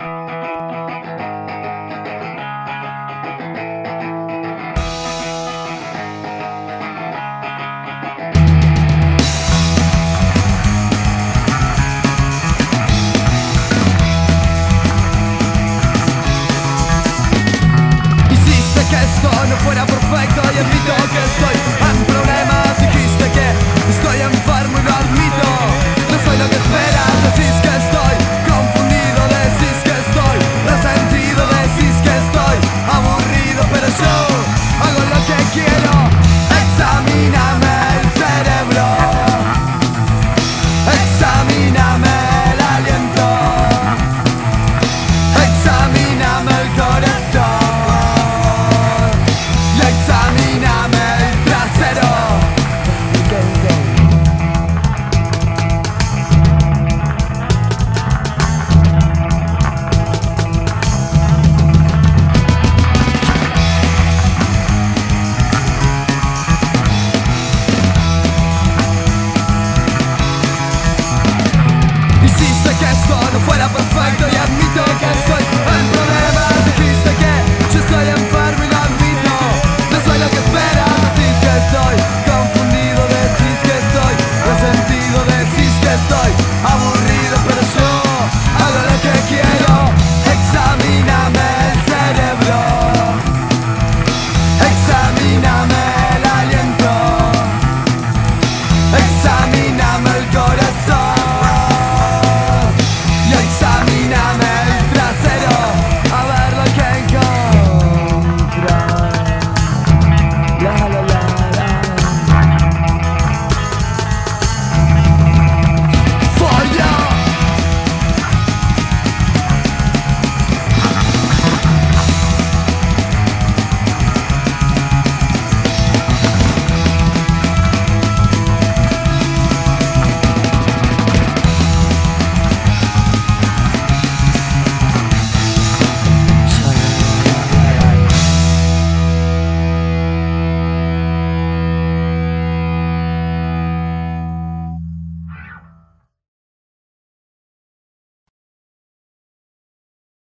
Se que estou história não fora perfeita E a vida é que é estou existe questo non fuera perfecto y admito que